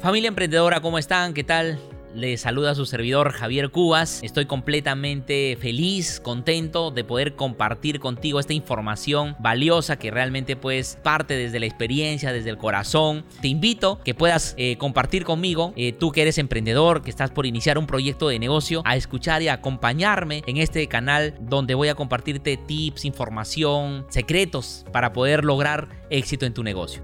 Familia emprendedora, ¿cómo están? ¿Qué tal? Les saluda su servidor Javier Cubas. Estoy completamente feliz, contento de poder compartir contigo esta información valiosa que realmente pues parte desde la experiencia, desde el corazón. Te invito que puedas eh, compartir conmigo, eh, tú que eres emprendedor, que estás por iniciar un proyecto de negocio, a escuchar y acompañarme en este canal donde voy a compartirte tips, información, secretos para poder lograr éxito en tu negocio.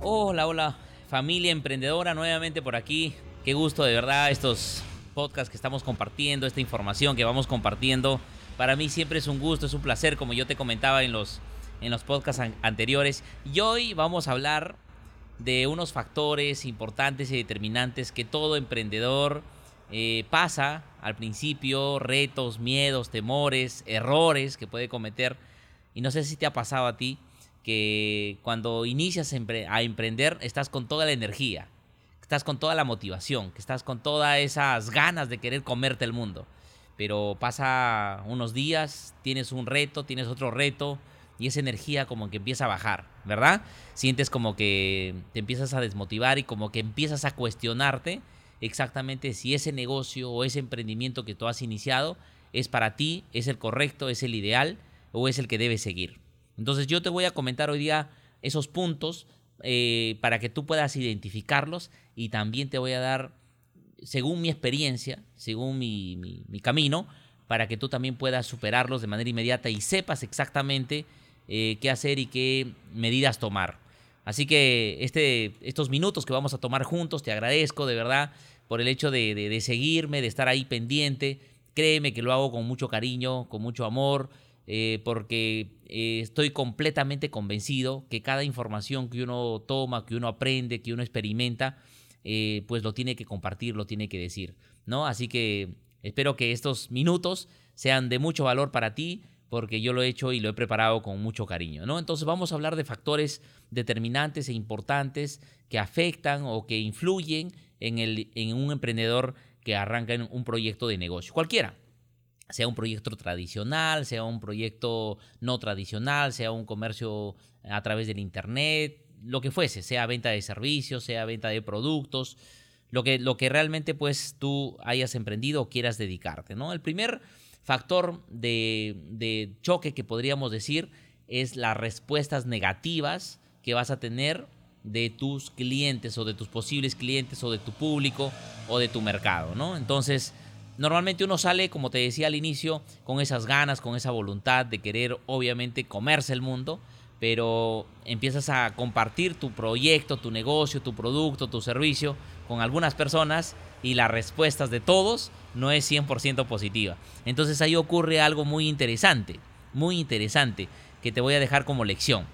Hola, hola familia emprendedora nuevamente por aquí. Qué gusto de verdad estos podcasts que estamos compartiendo, esta información que vamos compartiendo. Para mí siempre es un gusto, es un placer, como yo te comentaba en los, en los podcasts anteriores. Y hoy vamos a hablar de unos factores importantes y determinantes que todo emprendedor eh, pasa al principio, retos, miedos, temores, errores que puede cometer. Y no sé si te ha pasado a ti que cuando inicias a emprender estás con toda la energía, estás con toda la motivación, que estás con todas esas ganas de querer comerte el mundo. Pero pasa unos días, tienes un reto, tienes otro reto y esa energía como que empieza a bajar, ¿verdad? Sientes como que te empiezas a desmotivar y como que empiezas a cuestionarte exactamente si ese negocio o ese emprendimiento que tú has iniciado es para ti, es el correcto, es el ideal o es el que debes seguir. Entonces yo te voy a comentar hoy día esos puntos eh, para que tú puedas identificarlos y también te voy a dar, según mi experiencia, según mi, camino, para que tú también puedas superarlos de manera inmediata y sepas exactamente eh, qué hacer y qué medidas tomar. Así que este, estos minutos que vamos a tomar juntos, te agradezco de verdad por el hecho de seguirme, de estar ahí pendiente. Créeme que lo hago con mucho cariño, con mucho amor. Eh, porque eh, estoy completamente convencido que cada información que uno toma, que uno aprende, que uno experimenta, eh, pues lo tiene que compartir, lo tiene que decir, ¿no? Así que espero que estos minutos sean de mucho valor para ti, porque yo lo he hecho y lo he preparado con mucho cariño, ¿no? Entonces vamos a hablar de factores determinantes e importantes que afectan o que influyen en, el, en un emprendedor que arranca en un proyecto de negocio, cualquiera, sea un proyecto tradicional, sea un proyecto no tradicional, sea un comercio a través del Internet, lo que fuese, sea venta de servicios, sea venta de productos, lo que, lo que realmente pues tú hayas emprendido o quieras dedicarte. ¿no? El primer factor de, de choque que podríamos decir es las respuestas negativas que vas a tener de tus clientes o de tus posibles clientes o de tu público o de tu mercado, ¿no? Entonces, Normalmente uno sale, como te decía al inicio, con esas ganas, con esa voluntad de querer obviamente comerse el mundo, pero empiezas a compartir tu proyecto, tu negocio, tu producto, tu servicio con algunas personas y las respuestas de todos no es 100% positiva. Entonces ahí ocurre algo muy interesante, muy interesante, que te voy a dejar como lección.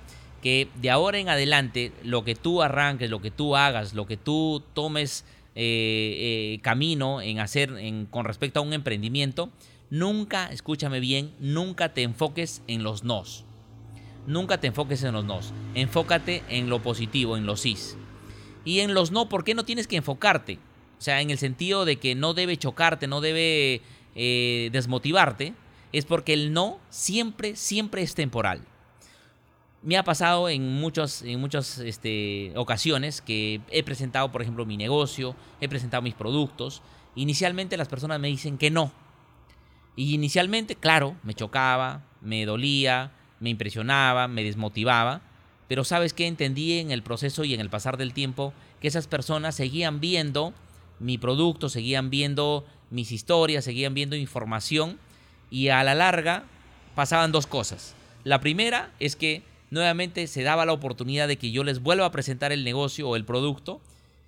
Que de ahora en adelante lo que tú arranques, lo que tú hagas, lo que tú tomes eh, eh, camino en hacer en, con respecto a un emprendimiento, nunca, escúchame bien, nunca te enfoques en los nos. Nunca te enfoques en los nos. Enfócate en lo positivo, en los sís. Y en los no, ¿por qué no tienes que enfocarte? O sea, en el sentido de que no debe chocarte, no debe eh, desmotivarte, es porque el no siempre, siempre es temporal me ha pasado en, muchos, en muchas este, ocasiones que he presentado, por ejemplo, mi negocio, he presentado mis productos. Inicialmente las personas me dicen que no. Y inicialmente, claro, me chocaba, me dolía, me impresionaba, me desmotivaba. Pero sabes que entendí en el proceso y en el pasar del tiempo que esas personas seguían viendo mi producto, seguían viendo mis historias, seguían viendo información y a la larga pasaban dos cosas. La primera es que nuevamente se daba la oportunidad de que yo les vuelva a presentar el negocio o el producto.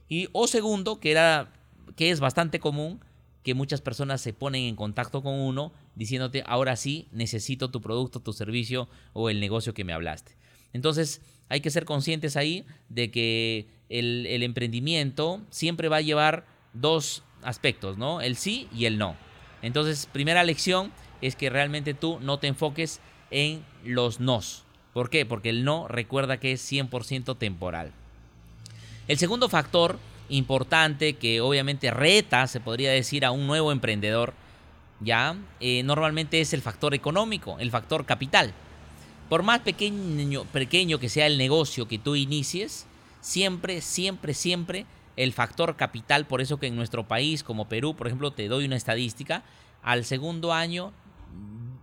Y o segundo, que era que es bastante común que muchas personas se ponen en contacto con uno diciéndote, ahora sí, necesito tu producto, tu servicio o el negocio que me hablaste. Entonces, hay que ser conscientes ahí de que el, el emprendimiento siempre va a llevar dos aspectos, ¿no? El sí y el no. Entonces, primera lección es que realmente tú no te enfoques en los nos. ¿Por qué? Porque el no recuerda que es 100% temporal. El segundo factor importante que obviamente reta, se podría decir, a un nuevo emprendedor, ya, eh, normalmente es el factor económico, el factor capital. Por más pequeño, pequeño que sea el negocio que tú inicies, siempre, siempre, siempre el factor capital, por eso que en nuestro país, como Perú, por ejemplo, te doy una estadística, al segundo año,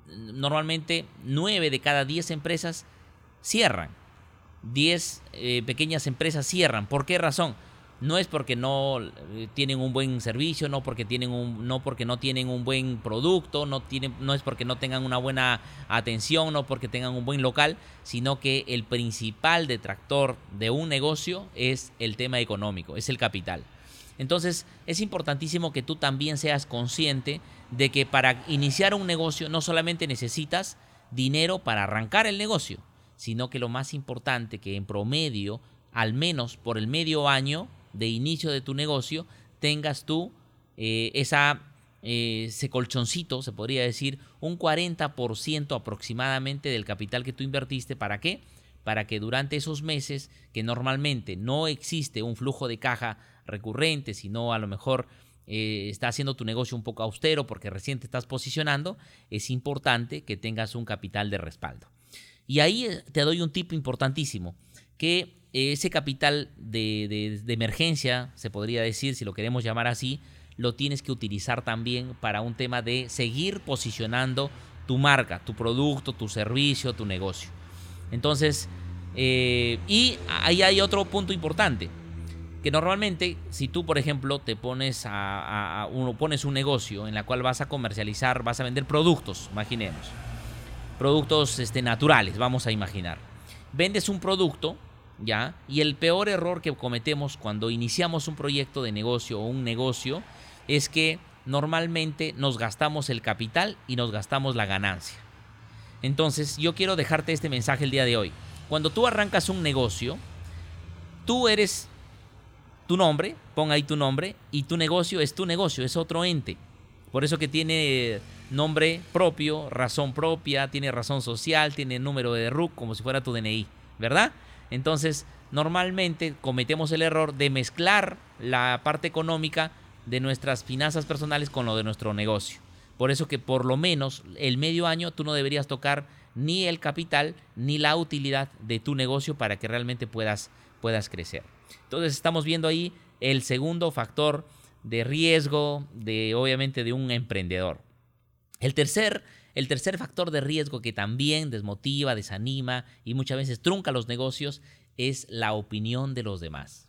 normalmente 9 de cada 10 empresas cierran. 10 eh, pequeñas empresas cierran. ¿Por qué razón? no es porque no eh, tienen un buen servicio, no porque tienen un, no porque no tienen un buen producto, no no es porque no tengan una buena atención, no porque tengan un buen local, sino que el principal detractor de un negocio es el tema económico, es el capital. Entonces es importantísimo que tú también seas consciente de que para iniciar un negocio no solamente necesitas dinero para arrancar el negocio, sino que lo más importante que en promedio, al menos por el medio año, de inicio de tu negocio tengas tú eh, eh, ese colchoncito, se podría decir, un 40% aproximadamente del capital que tú invertiste. ¿Para qué? Para que durante esos meses que normalmente no existe un flujo de caja recurrente, sino a lo mejor eh, está haciendo tu negocio un poco austero porque recién te estás posicionando, es importante que tengas un capital de respaldo. Y ahí te doy un tip importantísimo, que ese capital de, emergencia, se podría decir, si lo queremos llamar así, lo tienes que utilizar también para un tema de seguir posicionando tu marca, tu producto, tu servicio, tu negocio. Entonces, eh, y ahí hay otro punto importante, que normalmente si tú, por ejemplo, te pones a, uno pones un negocio en la cual vas a comercializar, vas a vender productos, imaginemos, productos este, naturales, vamos a imaginar. Vendes un producto ¿ya? Y el peor error que cometemos cuando iniciamos un proyecto de negocio o un negocio es que normalmente nos gastamos el capital y nos gastamos la ganancia. Entonces, yo quiero dejarte este mensaje el día de hoy. Cuando tú arrancas un negocio, tú eres tu nombre, pon ahí tu nombre, y tu negocio es tu negocio, es otro ente. Por eso que tiene nombre propio, razón propia, tiene razón social, tiene número de RUC como si fuera tu DNI, ¿verdad? Entonces, normalmente cometemos el error de mezclar la parte económica de nuestras finanzas personales con lo de nuestro negocio. Por eso que por lo menos el medio año tú no deberías tocar ni el capital ni la utilidad de tu negocio para que realmente puedas, puedas crecer. Entonces estamos viendo ahí el segundo factor de riesgo de obviamente de un emprendedor. El tercer el tercer factor de riesgo que también desmotiva, desanima y muchas veces trunca los negocios es la opinión de los demás.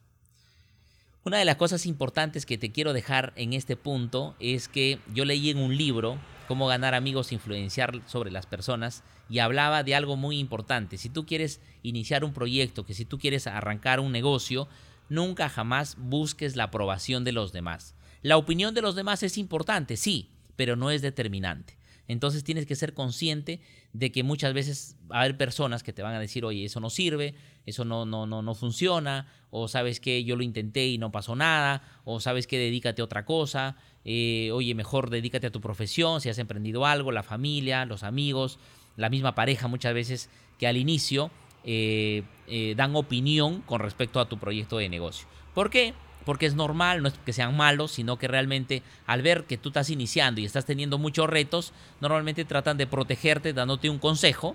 Una de las cosas importantes que te quiero dejar en este punto es que yo leí en un libro cómo ganar amigos e influenciar sobre las personas y hablaba de algo muy importante. Si tú quieres iniciar un proyecto, que si tú quieres arrancar un negocio, nunca jamás busques la aprobación de los demás. La opinión de los demás es importante, sí, pero no es determinante. Entonces tienes que ser consciente de que muchas veces va a haber personas que te van a decir, oye, eso no sirve, eso no, no, no, no funciona, o sabes que yo lo intenté y no pasó nada, o sabes que dedícate a otra cosa, eh, oye, mejor dedícate a tu profesión, si has emprendido algo, la familia, los amigos, la misma pareja muchas veces que al inicio eh, eh, dan opinión con respecto a tu proyecto de negocio. ¿Por qué? Porque es normal, no es que sean malos, sino que realmente al ver que tú estás iniciando y estás teniendo muchos retos, normalmente tratan de protegerte dándote un consejo,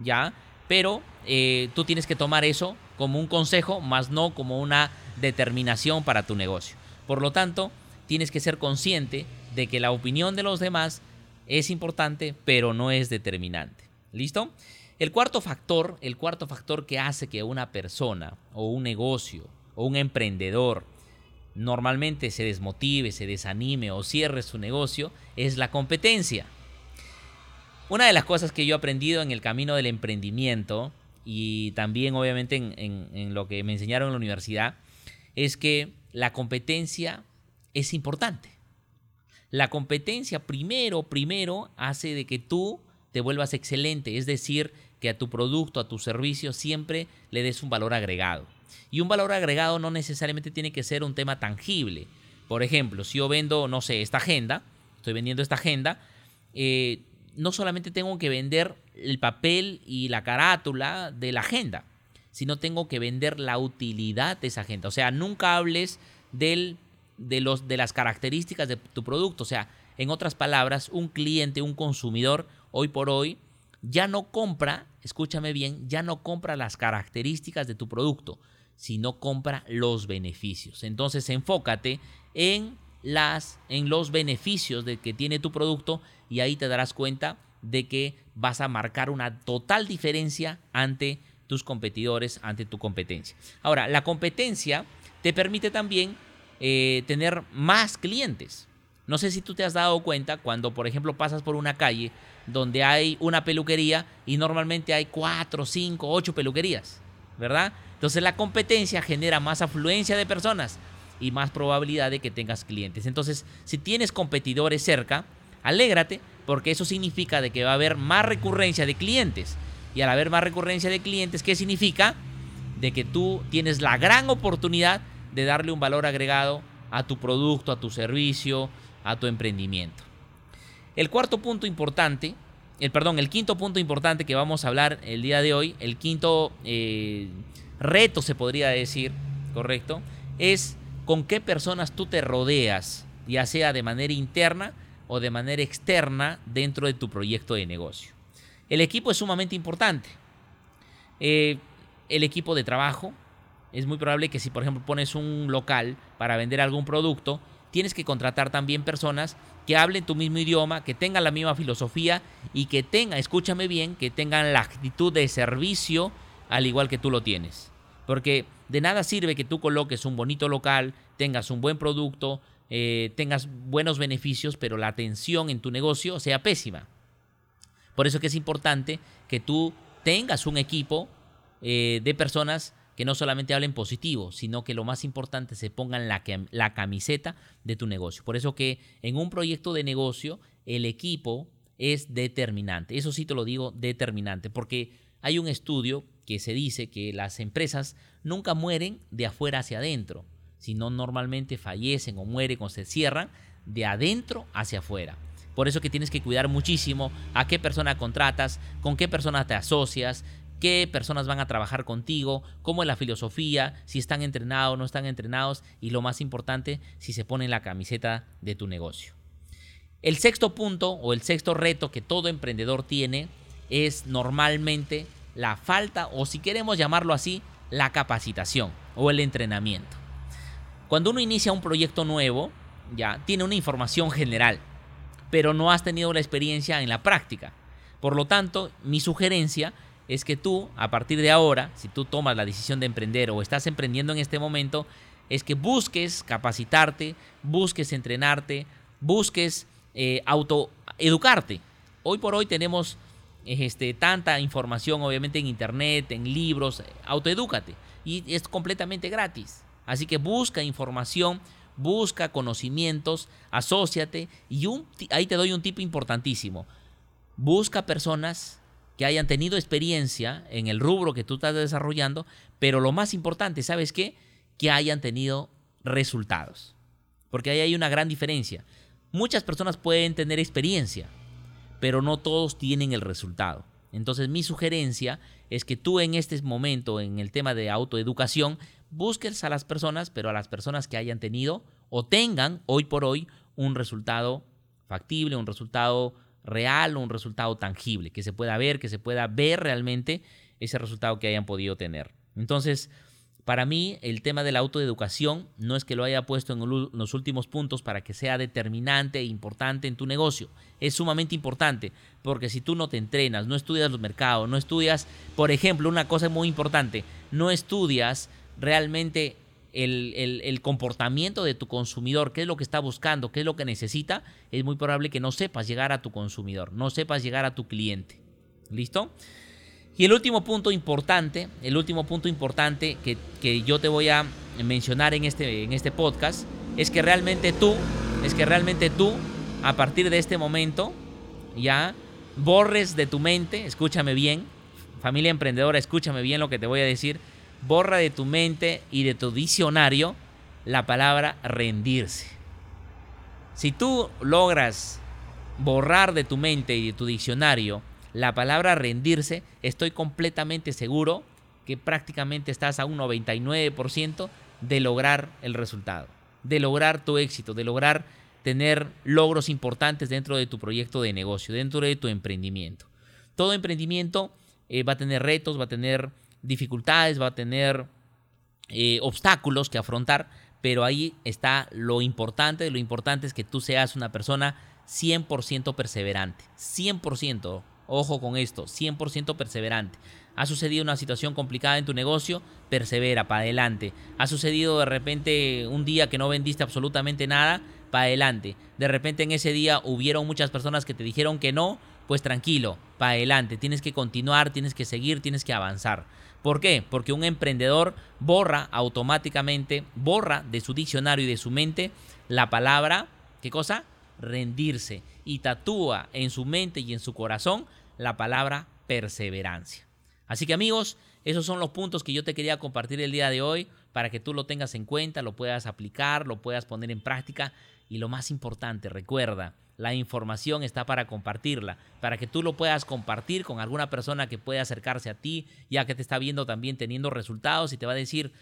¿ya? Pero eh, tú tienes que tomar eso como un consejo, más no como una determinación para tu negocio. Por lo tanto, tienes que ser consciente de que la opinión de los demás es importante, pero no es determinante. ¿Listo? El cuarto factor, el cuarto factor que hace que una persona o un negocio o un emprendedor normalmente se desmotive, se desanime o cierre su negocio es la competencia. Una de las cosas que yo he aprendido en el camino del emprendimiento y también obviamente en, lo que me enseñaron en la universidad es que la competencia es importante. La competencia primero, primero hace de que tú te vuelvas excelente, es decir, que a tu producto, a tu servicio siempre le des un valor agregado. Y un valor agregado no necesariamente tiene que ser un tema tangible. Por ejemplo, si yo vendo, no sé, esta agenda, estoy vendiendo esta agenda, eh, no solamente tengo que vender el papel y la carátula de la agenda, sino tengo que vender la utilidad de esa agenda. O sea, nunca hables del, de, los, de las características de tu producto. O sea, en otras palabras, un cliente, un consumidor, hoy por hoy, ya no compra, escúchame bien, ya no compra las características de tu producto, sino compra los beneficios. Entonces enfócate en las en los beneficios de que tiene tu producto y ahí te darás cuenta de que vas a marcar una total diferencia ante tus competidores, ante tu competencia. Ahora, la competencia te permite también eh, tener más clientes. No sé si tú te has dado cuenta cuando, por ejemplo, pasas por una calle donde hay una peluquería y normalmente hay cuatro, cinco, ocho peluquerías, ¿verdad? Entonces la competencia genera más afluencia de personas y más probabilidad de que tengas clientes. Entonces, si tienes competidores cerca, alégrate porque eso significa de que va a haber más recurrencia de clientes. Y al haber más recurrencia de clientes, ¿qué significa? De que tú tienes la gran oportunidad de darle un valor agregado a tu producto, a tu servicio, a tu emprendimiento. El cuarto punto importante, el perdón, el quinto punto importante que vamos a hablar el día de hoy, el quinto eh, reto se podría decir, ¿correcto? Es con qué personas tú te rodeas, ya sea de manera interna o de manera externa dentro de tu proyecto de negocio. El equipo es sumamente importante. Eh, el equipo de trabajo, es muy probable que si por ejemplo pones un local para vender algún producto, tienes que contratar también personas que hablen tu mismo idioma, que tengan la misma filosofía y que tengan, escúchame bien, que tengan la actitud de servicio al igual que tú lo tienes. Porque de nada sirve que tú coloques un bonito local, tengas un buen producto, eh, tengas buenos beneficios, pero la atención en tu negocio sea pésima. Por eso que es importante que tú tengas un equipo eh, de personas que no solamente hablen positivo, sino que lo más importante se pongan la, la camiseta de tu negocio. Por eso que en un proyecto de negocio el equipo es determinante. Eso sí te lo digo, determinante, porque hay un estudio que se dice que las empresas nunca mueren de afuera hacia adentro, sino normalmente fallecen o mueren o se cierran de adentro hacia afuera. Por eso que tienes que cuidar muchísimo a qué persona contratas, con qué persona te asocias, qué personas van a trabajar contigo, cómo es la filosofía, si están entrenados o no están entrenados y lo más importante, si se ponen la camiseta de tu negocio. El sexto punto o el sexto reto que todo emprendedor tiene es normalmente la falta o si queremos llamarlo así, la capacitación o el entrenamiento. Cuando uno inicia un proyecto nuevo, ya tiene una información general, pero no has tenido la experiencia en la práctica. Por lo tanto, mi sugerencia es que tú, a partir de ahora, si tú tomas la decisión de emprender o estás emprendiendo en este momento, es que busques capacitarte, busques entrenarte, busques eh, autoeducarte. Hoy por hoy tenemos este, tanta información, obviamente en internet, en libros, autoedúcate. Y es completamente gratis. Así que busca información, busca conocimientos, asóciate. Y ahí te doy un tip importantísimo. Busca personas que hayan tenido experiencia en el rubro que tú estás desarrollando, pero lo más importante, ¿sabes qué? Que hayan tenido resultados. Porque ahí hay una gran diferencia. Muchas personas pueden tener experiencia, pero no todos tienen el resultado. Entonces mi sugerencia es que tú en este momento, en el tema de autoeducación, busques a las personas, pero a las personas que hayan tenido o tengan hoy por hoy un resultado factible, un resultado real un resultado tangible, que se pueda ver, que se pueda ver realmente ese resultado que hayan podido tener. Entonces, para mí, el tema de la autoeducación no es que lo haya puesto en los últimos puntos para que sea determinante e importante en tu negocio. Es sumamente importante porque si tú no te entrenas, no estudias los mercados, no estudias, por ejemplo, una cosa muy importante, no estudias realmente el, comportamiento de tu consumidor, qué es lo que está buscando, qué es lo que necesita, es muy probable que no sepas llegar a tu consumidor, no sepas llegar a tu cliente. ¿Listo? Y el último punto importante, el último punto importante que, yo te voy a mencionar en este, en este podcast, es que realmente tú, es que realmente tú, a partir de este momento, ya borres de tu mente, escúchame bien, familia emprendedora, escúchame bien lo que te voy a decir, borra de tu mente y de tu diccionario la palabra rendirse. Si tú logras borrar de tu mente y de tu diccionario la palabra rendirse, estoy completamente seguro que prácticamente estás a un 99% de lograr el resultado, de lograr tu éxito, de lograr tener logros importantes dentro de tu proyecto de negocio, dentro de tu emprendimiento. Todo emprendimiento eh, va a tener retos, va a tener dificultades, va a tener eh, obstáculos que afrontar, pero ahí está lo importante. Lo importante es que tú seas una persona 100% perseverante. 100%. Ojo con esto, 100% perseverante. Ha sucedido una situación complicada en tu negocio, persevera, para adelante. Ha sucedido de repente un día que no vendiste absolutamente nada, para adelante. De repente en ese día hubieron muchas personas que te dijeron que no, pues tranquilo, para adelante. Tienes que continuar, tienes que seguir, tienes que avanzar. ¿Por qué? Porque un emprendedor borra automáticamente, borra de su diccionario y de su mente la palabra, ¿qué cosa? Rendirse. Y tatúa en su mente y en su corazón la palabra perseverancia. Así que amigos, esos son los puntos que yo te quería compartir el día de hoy para que tú lo tengas en cuenta, lo puedas aplicar, lo puedas poner en práctica y lo más importante, recuerda, la información está para compartirla, para que tú lo puedas compartir con alguna persona que pueda acercarse a ti, ya que te está viendo también teniendo resultados y te va a decir,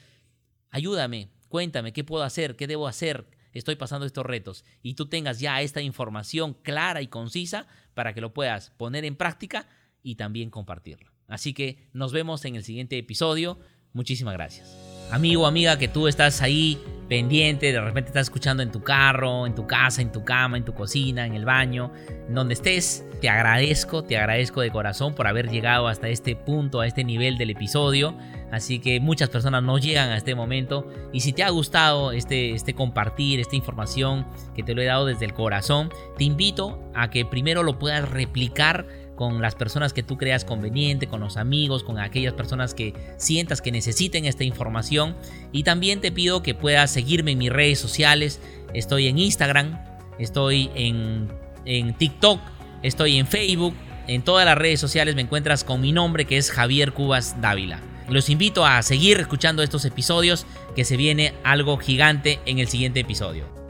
ayúdame, cuéntame, ¿qué puedo hacer? ¿Qué debo hacer? Estoy pasando estos retos. Y tú tengas ya esta información clara y concisa para que lo puedas poner en práctica y también compartirla. Así que nos vemos en el siguiente episodio. Muchísimas gracias amigo amiga que tú estás ahí pendiente, de repente estás escuchando en tu carro, en tu casa, en tu cama, en tu cocina, en el baño, donde estés, te agradezco, te agradezco de corazón por haber llegado hasta este punto, a este nivel del episodio. Así que muchas personas no llegan a este momento. Y si te ha gustado este, este compartir, esta información que te lo he dado desde el corazón, te invito a que primero lo puedas replicar con las personas que tú creas conveniente, con los amigos, con aquellas personas que sientas que necesiten esta información. Y también te pido que puedas seguirme en mis redes sociales. Estoy en Instagram, estoy en, en TikTok, estoy en Facebook. En todas las redes sociales me encuentras con mi nombre que es Javier Cubas Dávila. Los invito a seguir escuchando estos episodios que se viene algo gigante en el siguiente episodio.